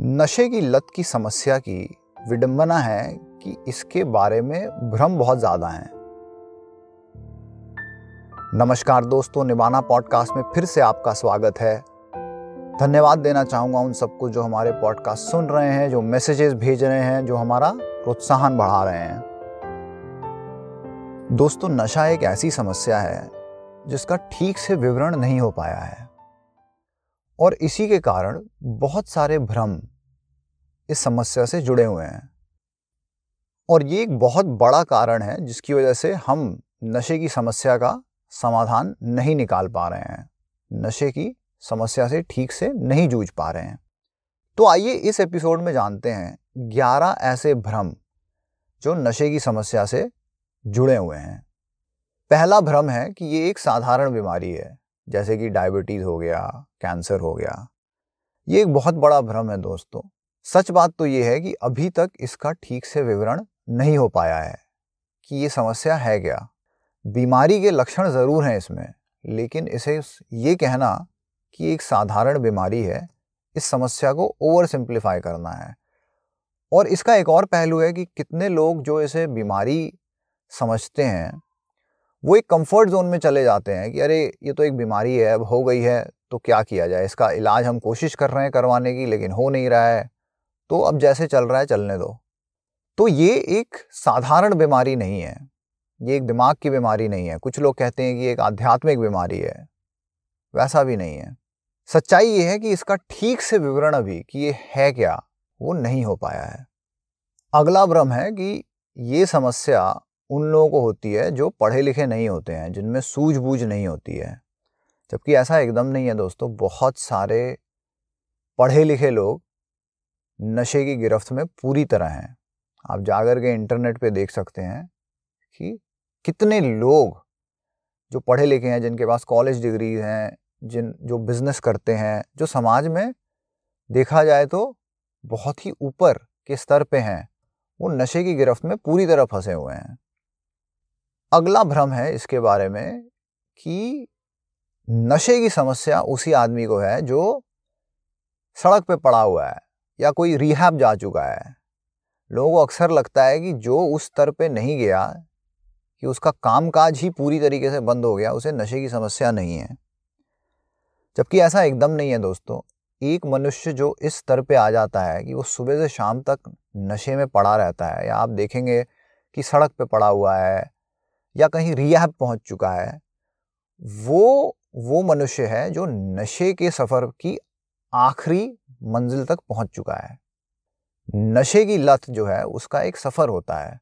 नशे की लत की समस्या की विडंबना है कि इसके बारे में भ्रम बहुत ज़्यादा हैं। नमस्कार दोस्तों निबाना पॉडकास्ट में फिर से आपका स्वागत है। धन्यवाद देना चाहूँगा उन सबको जो हमारे पॉडकास्ट सुन रहे हैं, जो मैसेजेस भेज रहे हैं, जो हमारा प्रोत्साहन बढ़ा रहे हैं। दोस्तों, नशा एक ऐसी समस्या है जिसका ठीक से विवरण नहीं हो पाया है। और इसी के कारण बहुत सारे भ्रम इस समस्या से जुड़े हुए हैं। और ये एक बहुत बड़ा कारण है जिसकी वजह से हम नशे की समस्या का समाधान नहीं निकाल पा रहे हैं। नशे की समस्या से ठीक से नहीं जूझ पा रहे हैं। तो आइए इस एपिसोड में जानते हैं 11 ऐसे भ्रम जो नशे की समस्या से जुड़े हुए हैं। पहला भ्रम है कि ये एक साधारण बीमारी है। जैसे कि डायबिटीज़ हो गया कैंसर हो गया। ये एक बहुत बड़ा भ्रम है दोस्तों। सच बात तो ये है कि अभी तक इसका ठीक से विवरण नहीं हो पाया है कि ये समस्या है क्या। बीमारी के लक्षण ज़रूर हैं इसमें, लेकिन इसे ये कहना कि एक साधारण बीमारी है, इस समस्या को ओवर सिंप्लीफाई करना है। और इसका एक और पहलू है कि कितने लोग जो इसे बीमारी समझते हैं वो एक कंफर्ट जोन में चले जाते हैं कि अरे, ये तो एक बीमारी है, अब हो गई है तो क्या किया जाए? इसका इलाज हम कोशिश कर रहे हैं करवाने की, लेकिन हो नहीं रहा है। तो अब जैसे चल रहा है, चलने दो। तो ये एक साधारण बीमारी नहीं है। ये एक दिमाग की बीमारी नहीं है। कुछ लोग कहते हैं कि एक आध्यात्मिक बीमारी है। वैसा भी नहीं है। सच्चाई ये है कि इसका ठीक से विवरण अभी कि ये है क्या, वो नहीं हो पाया है। अगला भ्रम है कि ये समस्या उन लोगों को होती है जो पढ़े लिखे नहीं होते हैं, जिनमें सूझबूझ नहीं होती है। जबकि ऐसा एकदम नहीं है दोस्तों, बहुत सारे पढ़े लिखे लोग नशे की गिरफ्त में पूरी तरह हैं। आप जाकर के इंटरनेट पे देख सकते हैं कि कितने लोग जो पढ़े लिखे हैं, जिनके पास कॉलेज डिग्री हैं, जिन, जो बिज़नेस करते हैं, जो समाज में देखा जाए तो बहुत ही ऊपर के स्तर पे हैं, वो नशे की गिरफ्त में पूरी तरह फंसे हुए हैं। अगला भ्रम है इसके बारे में कि नशे की समस्या उसी आदमी को है जो सड़क पे पड़ा हुआ है या कोई रिहैब जा चुका है। लोगों को अक्सर लगता है कि जो उस स्तर पे नहीं गया, कि उसका कामकाज ही पूरी तरीके से बंद हो गया, उसे नशे की समस्या नहीं है। जबकि ऐसा एकदम नहीं है दोस्तों। एक मनुष्य जो इस स्तर पे आ जाता है कि वो सुबह से शाम तक नशे में पड़ा रहता है, या आप देखेंगे कि सड़क पे पड़ा हुआ है या कहीं रियाब पहुँच चुका है, वो वो मनुष्य है जो नशे के सफ़र की आखिरी मंजिल तक पहुँच चुका है। नशे की लत जो है, उसका एक सफ़र होता है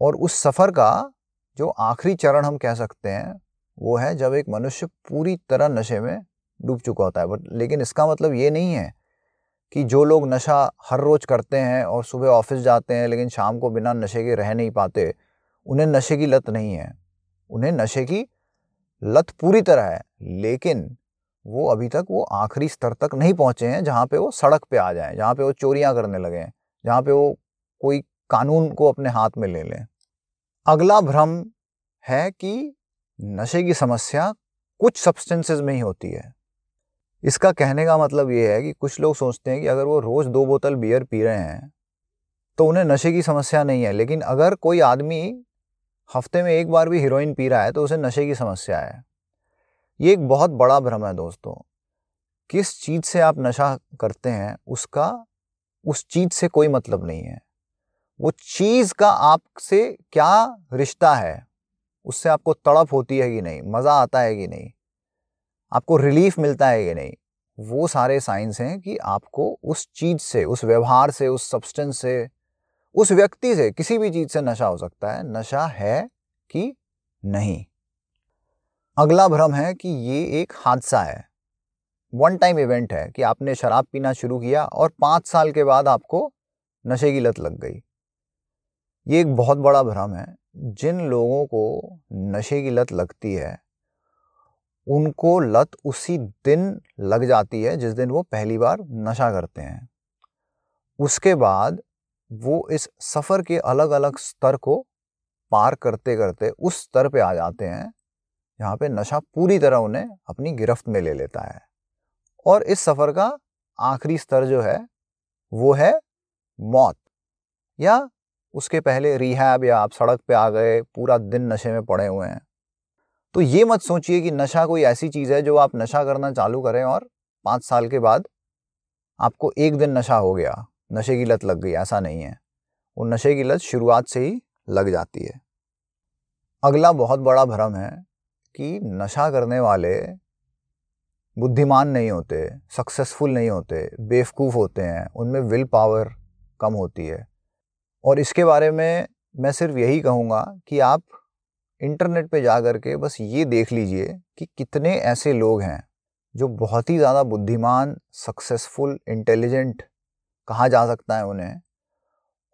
और उस सफ़र का जो आखिरी चरण हम कह सकते हैं, वो है जब एक मनुष्य पूरी तरह नशे में डूब चुका होता है। बट, लेकिन इसका मतलब ये नहीं है कि जो लोग नशा हर रोज़ करते हैं और सुबह ऑफ़िस जाते हैं, लेकिन शाम को बिना नशे के रह नहीं पाते उन्हें नशे की लत नहीं है। उन्हें नशे की लत पूरी तरह है, लेकिन वो अभी तक वो आखिरी स्तर तक नहीं पहुँचे हैं जहाँ पे वो सड़क पे आ जाएँ, जहाँ पे वो चोरियाँ करने लगे हैं, जहाँ पे वो कोई कानून को अपने हाथ में ले लें। अगला भ्रम है कि नशे की समस्या कुछ सब्सटेंसेस में ही होती है। इसका कहने का मतलब ये है कि कुछ लोग सोचते हैं कि अगर वो रोज़ दो बोतल बियर पी रहे हैं तो उन्हें नशे की समस्या नहीं है, लेकिन अगर कोई आदमी हफ़्ते में एक बार भी हीरोइन पी रहा है तो उसे नशे की समस्या है। ये एक बहुत बड़ा भ्रम है दोस्तों। किस चीज़ से आप नशा करते हैं, उसका, उस चीज़ से कोई मतलब नहीं है। वो चीज़ का आपसे क्या रिश्ता है, उससे आपको तड़प होती है कि नहीं, मज़ा आता है कि नहीं, आपको रिलीफ मिलता है कि नहीं, वो सारे साइंस हैं कि आपको उस चीज़ से, उस व्यवहार से, उस सब्सटेंस से उस व्यक्ति से किसी भी चीज़ से नशा हो सकता है। नशा है कि नहीं। अगला भ्रम है कि ये एक हादसा है। वन टाइम इवेंट है कि आपने शराब पीना शुरू किया और पाँच साल के बाद आपको नशे की लत लग गई। ये एक बहुत बड़ा भ्रम है। जिन लोगों को नशे की लत लगती है, उनको लत उसी दिन लग जाती है जिस दिन वो पहली बार नशा करते हैं। उसके बाद वो इस सफ़र के अलग अलग स्तर को पार करते करते उस स्तर पे आ जाते हैं, जहाँ पे नशा पूरी तरह उन्हें अपनी गिरफ्त में ले लेता है। और इस सफ़र का आखिरी स्तर जो है, वो है मौत, या उसके पहले रिहैब या आप सड़क पे आ गए, पूरा दिन नशे में पड़े हुए हैं। तो ये मत सोचिए कि नशा कोई ऐसी चीज़ है जो आप नशा करना चालू करें और पाँच साल के बाद आपको एक दिन नशा हो गया। नशे की लत लग गई, ऐसा नहीं है। वो नशे की लत शुरुआत से ही लग जाती है। अगला बहुत बड़ा भ्रम है कि नशा करने वाले बुद्धिमान नहीं होते, सक्सेसफुल नहीं होते, बेवकूफ़ होते हैं, उनमें विल पावर कम होती है। और इसके बारे में मैं सिर्फ़ यही कहूँगा कि आप इंटरनेट पे जा कर के बस ये देख लीजिए कि कितने ऐसे लोग हैं जो बहुत ही ज़्यादा बुद्धिमान, सक्सेसफुल, इंटेलिजेंट कहा जा सकता है उन्हें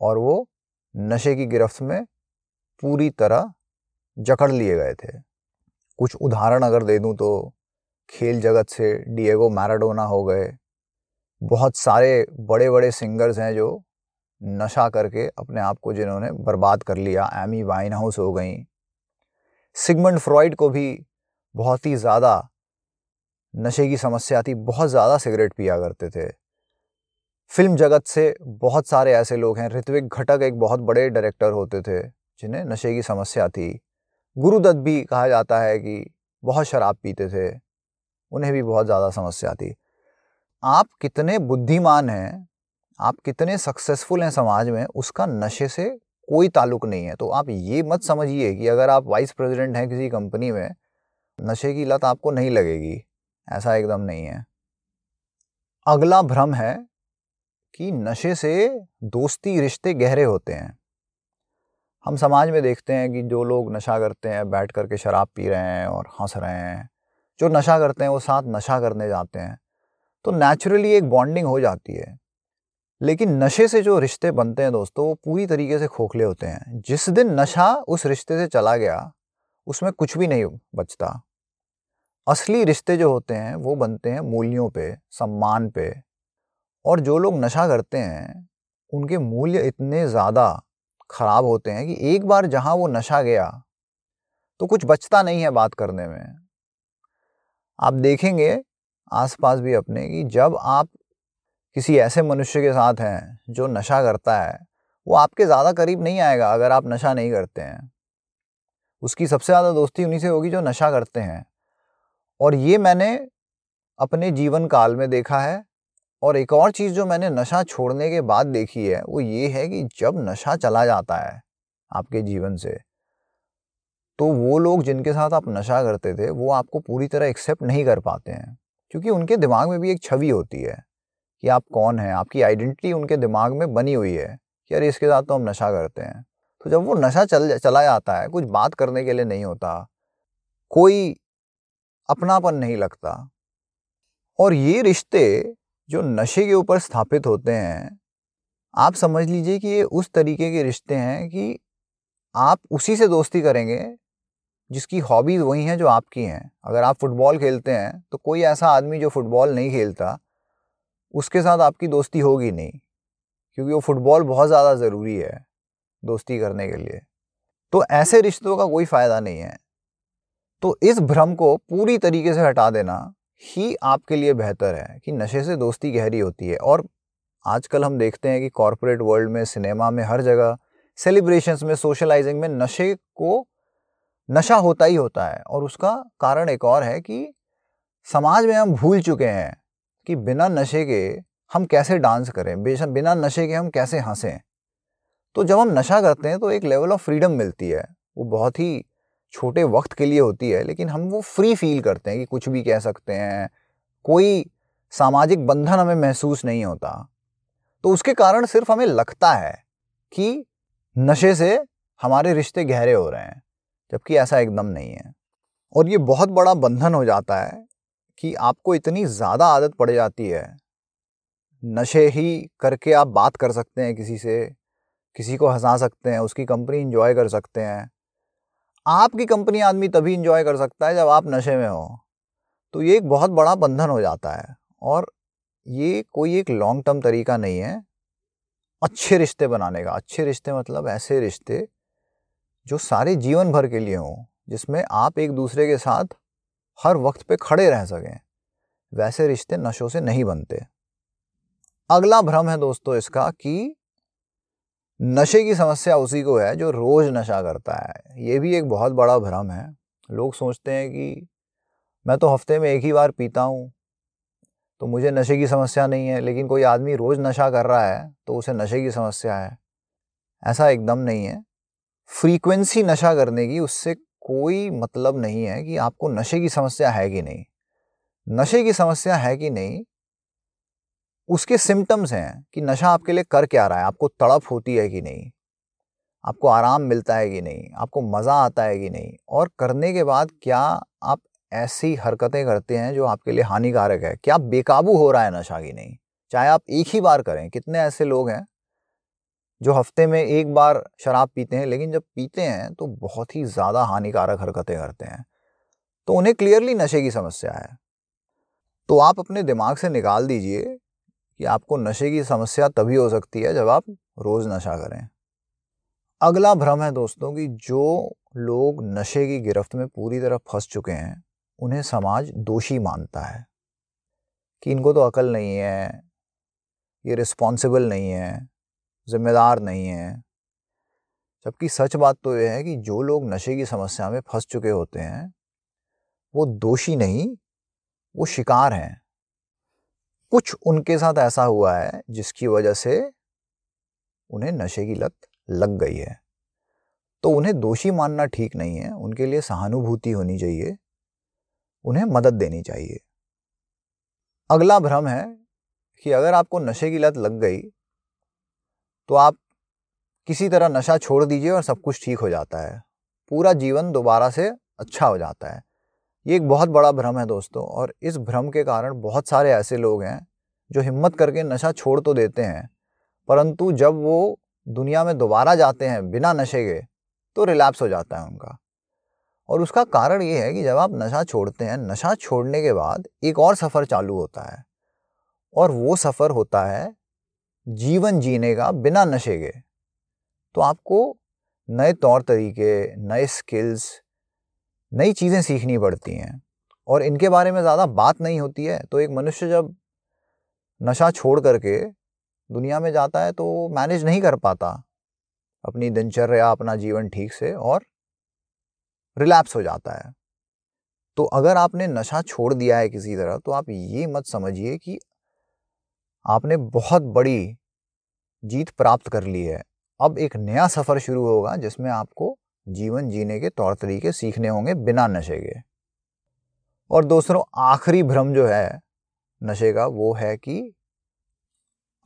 और वो नशे की गिरफ्त में पूरी तरह जकड़ लिए गए थे। कुछ उदाहरण अगर दे दूँ तो खेल जगत से डिएगो मैराडोना हो गए। बहुत सारे बड़े बड़े सिंगर्स हैं जो नशा करके अपने आप को जिन्होंने बर्बाद कर लिया एमी वाइन हाउस हो गई। सिगमंड फ्रॉइड को भी बहुत ही ज़्यादा नशे की समस्या थी, बहुत ज़्यादा सिगरेट पिया करते थे। फ़िल्म जगत से बहुत सारे ऐसे लोग हैं। ऋत्विक घटक एक बहुत बड़े डायरेक्टर होते थे, जिन्हें नशे की समस्या थी। गुरुदत्त भी कहा जाता है कि बहुत शराब पीते थे, उन्हें भी बहुत ज़्यादा समस्या थी। आप कितने बुद्धिमान हैं, आप कितने सक्सेसफुल हैं समाज में, उसका नशे से कोई ताल्लुक नहीं है। तो आप ये मत समझिए कि अगर आप वाइस प्रेसिडेंट हैं किसी कंपनी में, नशे की लत आपको नहीं लगेगी। ऐसा एकदम नहीं है। अगला भ्रम है कि नशे से दोस्ती रिश्ते गहरे होते हैं। हम समाज में देखते हैं कि जो लोग नशा करते हैं, बैठ करके शराब पी रहे हैं और हंस रहे हैं, जो नशा करते हैं, वो साथ नशा करने जाते हैं तो नेचुरली एक बॉन्डिंग हो जाती है। लेकिन नशे से जो रिश्ते बनते हैं दोस्तों, वो पूरी तरीके से खोखले होते हैं। जिस दिन नशा उस रिश्ते से चला गया, उसमें कुछ भी नहीं बचता। असली रिश्ते जो होते हैं, वो बनते हैं मूल्यों पे, सम्मान पे और जो लोग नशा करते हैं, उनके मूल्य इतने ज़्यादा ख़राब होते हैं कि एक बार जहाँ वो नशा गया तो कुछ बचता नहीं है बात करने में। आप देखेंगे आसपास भी अपने कि जब आप किसी ऐसे मनुष्य के साथ हैं, जो नशा करता है, वो आपके ज़्यादा करीब नहीं आएगा अगर आप नशा नहीं करते हैं। उसकी सबसे ज़्यादा दोस्ती उन्हीं से होगी जो नशा करते हैं। और ये मैंने अपने जीवन काल में देखा है और एक और चीज़ जो मैंने नशा छोड़ने के बाद देखी है, वो ये है कि जब नशा चला जाता है आपके जीवन से तो वो लोग जिनके साथ आप नशा करते थे, वो आपको पूरी तरह एक्सेप्ट नहीं कर पाते हैं। क्योंकि उनके दिमाग में भी एक छवि होती है कि आप कौन हैं, आपकी आइडेंटिटी उनके दिमाग में बनी हुई है कि अरे इसके साथ तो हम नशा करते हैं। तो जब वो नशा चल, चला जाता है, कुछ बात करने के लिए नहीं होता, कोई अपनापन नहीं लगता। और ये रिश्ते जो नशे के ऊपर स्थापित होते हैं, आप समझ लीजिए कि ये उस तरीके के रिश्ते हैं कि आप उसी से दोस्ती करेंगे, जिसकी हॉबीज़ वही हैं जो आपकी हैं। अगर आप फुटबॉल खेलते हैं तो कोई ऐसा आदमी जो फुटबॉल नहीं खेलता, उसके साथ आपकी दोस्ती होगी नहीं, क्योंकि वो फुटबॉल बहुत ज़्यादा ज़रूरी है दोस्ती करने के लिए। तो ऐसे रिश्तों का कोई फ़ायदा नहीं है। तो इस भ्रम को पूरी तरीके से हटा देना ही आपके लिए बेहतर है कि नशे से दोस्ती गहरी होती है। और आजकल हम देखते हैं कि कॉरपोरेट वर्ल्ड में सिनेमा में, हर जगह सेलिब्रेशंस में सोशलाइजिंग में नशे को, नशा होता ही होता है। और उसका कारण एक और है कि समाज में हम भूल चुके हैं कि बिना नशे के हम कैसे डांस करें, बेशक बिना नशे के हम कैसे हंसें। तो जब हम नशा करते हैं तो एक लेवल ऑफ़ फ्रीडम मिलती है। वो बहुत ही छोटे वक्त के लिए होती है, लेकिन हम वो फ्री फील करते हैं कि कुछ भी कह सकते हैं। कोई सामाजिक बंधन हमें महसूस नहीं होता। तो उसके कारण सिर्फ़ हमें लगता है कि नशे से हमारे रिश्ते गहरे हो रहे हैं, जबकि ऐसा एकदम नहीं है। और ये बहुत बड़ा बंधन हो जाता है कि आपको इतनी ज़्यादा आदत पड़ जाती है। नशे ही करके आप बात कर सकते हैं किसी से, किसी को हंसा सकते हैं, उसकी कंपनी इंजॉय कर सकते हैं। आपकी कंपनी आदमी तभी इंजॉय कर सकता है जब आप नशे में हो। तो ये एक बहुत बड़ा बंधन हो जाता है और ये कोई एक लॉन्ग टर्म तरीका नहीं है। अच्छे रिश्ते बनाने का। अच्छे रिश्ते मतलब ऐसे रिश्ते जो सारे जीवन भर के लिए हों, जिसमें आप एक दूसरे के साथ हर वक्त पे खड़े रह सकें। वैसे रिश्ते नशों से नहीं बनते। अगला भ्रम है दोस्तों इसका कि नशे की समस्या उसी को है जो रोज नशा करता है। ये भी एक बहुत बड़ा भ्रम है। लोग सोचते हैं कि मैं तो हफ़्ते में एक ही बार पीता हूँ तो मुझे नशे की समस्या नहीं है, लेकिन कोई आदमी रोज़ नशा कर रहा है तो उसे नशे की समस्या है। ऐसा एकदम नहीं है। फ्रीक्वेंसी नशा करने की उससे कोई मतलब नहीं है कि आपको नशे की समस्या है कि नहीं। नशे की समस्या है कि नहीं उसके सिम्टम्स हैं कि नशा आपके लिए कर क्या रहा है, आपको तड़प होती है कि नहीं, आपको आराम मिलता है कि नहीं, आपको मज़ा आता है कि नहीं और करने के बाद क्या आप ऐसी हरकतें करते हैं जो आपके लिए हानिकारक है? क्या बेकाबू हो रहा है नशा की नहीं? चाहे आप एक ही बार करें, कितने ऐसे लोग हैं जो हफ़्ते में एक बार शराब पीते हैं, लेकिन जब पीते हैं तो बहुत ही ज़्यादा हानिकारक हरकतें करते हैं। तो उन्हें क्लियरली नशे की समस्या है। तो आप अपने दिमाग से निकाल दीजिए कि आपको नशे की समस्या तभी हो सकती है जब आप रोज़ नशा करें। अगला भ्रम है दोस्तों कि जो लोग नशे की गिरफ्त में पूरी तरह फंस चुके हैं, उन्हें समाज दोषी मानता है कि इनको तो अकल नहीं है, ये रिस्पॉन्सिबल नहीं है, ज़िम्मेदार नहीं है। जबकि सच बात तो यह है कि जो लोग नशे की समस्या में फंस चुके होते हैं, वो दोषी नहीं, वो शिकार हैं। कुछ उनके साथ ऐसा हुआ है जिसकी वजह से उन्हें नशे की लत लग गई है। तो उन्हें दोषी मानना ठीक नहीं है। उनके लिए सहानुभूति होनी चाहिए। उन्हें मदद देनी चाहिए। अगला भ्रम है कि अगर आपको नशे की लत लग गई तो आप किसी तरह नशा छोड़ दीजिए और सब कुछ ठीक हो जाता है। पूरा जीवन दोबारा से अच्छा हो जाता है। ये एक बहुत बड़ा भ्रम है दोस्तों, और इस भ्रम के कारण बहुत सारे ऐसे लोग हैं जो हिम्मत करके नशा छोड़ तो देते हैं, परंतु जब वो दुनिया में दोबारा जाते हैं बिना नशे के तो रिलैप्स हो जाता है उनका। और उसका कारण ये है कि जब आप नशा छोड़ते हैं, नशा छोड़ने के बाद एक और सफ़र चालू होता है, और वो सफ़र होता है जीवन जीने का बिना नशे के। तो आपको नए तौर तरीके, नए स्किल्स नई चीज़ें सीखनी पड़ती हैं और इनके बारे में ज़्यादा बात नहीं होती है तो एक मनुष्य जब नशा छोड़ करके दुनिया में जाता है तो मैनेज नहीं कर पाता अपनी दिनचर्या, अपना जीवन ठीक से और रिलैप्स हो जाता है। तो अगर आपने नशा छोड़ दिया है किसी तरह तो आप ये मत समझिए कि आपने बहुत बड़ी जीत प्राप्त कर ली है। अब एक नया सफ़र शुरू होगा जिसमें आपको जीवन जीने के तौर तरीके सीखने होंगे बिना नशे के। और दूसरों आखिरी भ्रम जो है नशे का, वो है कि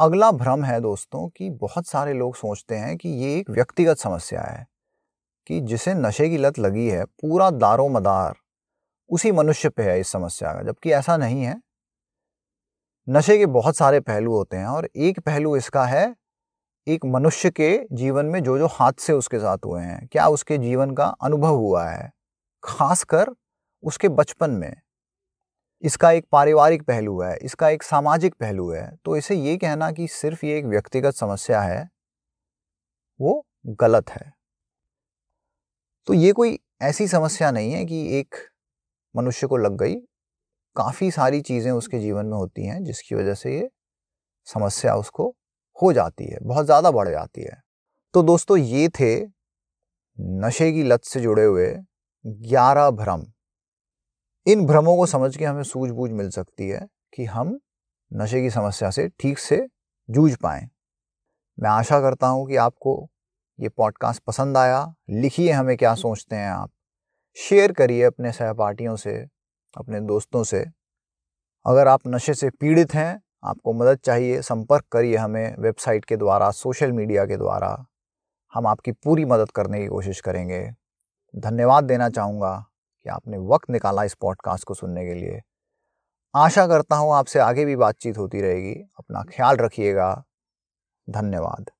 अगला भ्रम है दोस्तों कि बहुत सारे लोग सोचते हैं कि ये एक व्यक्तिगत समस्या है कि जिसे नशे की लत लगी है, पूरा दारो मदार उसी मनुष्य पे है इस समस्या का। जबकि ऐसा नहीं है। नशे के बहुत सारे पहलू होते हैं और एक पहलू इसका है एक मनुष्य के जीवन में जो जो हादसे उसके साथ हुए हैं, क्या उसके जीवन का अनुभव हुआ है? खासकर उसके बचपन में। इसका एक पारिवारिक पहलू है, इसका एक सामाजिक पहलू है तो इसे ये कहना कि सिर्फ़ ये एक व्यक्तिगत समस्या है, वो गलत है। तो ये कोई ऐसी समस्या नहीं है कि एक मनुष्य को लग गई, काफ़ी सारी चीज़ें उसके जीवन में होती हैं जिसकी वजह से ये समस्या उसको हो जाती है, बहुत ज़्यादा बढ़ जाती है। तो दोस्तों, ये थे नशे की लत से जुड़े हुए ग्यारह भ्रम। इन भ्रमों को समझ के हमें सूझबूझ मिल सकती है कि हम नशे की समस्या से ठीक से जूझ पाएँ। मैं आशा करता हूँ कि आपको ये पॉडकास्ट पसंद आया। लिखिए हमें क्या सोचते हैं आप। शेयर करिए अपने सहपाठियों से, अपने दोस्तों से। अगर आप नशे से पीड़ित हैं आपको मदद चाहिए, संपर्क करिए हमें वेबसाइट के द्वारा, सोशल मीडिया के द्वारा। हम आपकी पूरी मदद करने की कोशिश करेंगे। धन्यवाद देना चाहूँगा कि आपने वक्त निकाला इस पॉडकास्ट को सुनने के लिए। आशा करता हूँ आपसे आगे भी बातचीत होती रहेगी। अपना ख्याल रखिएगा। धन्यवाद।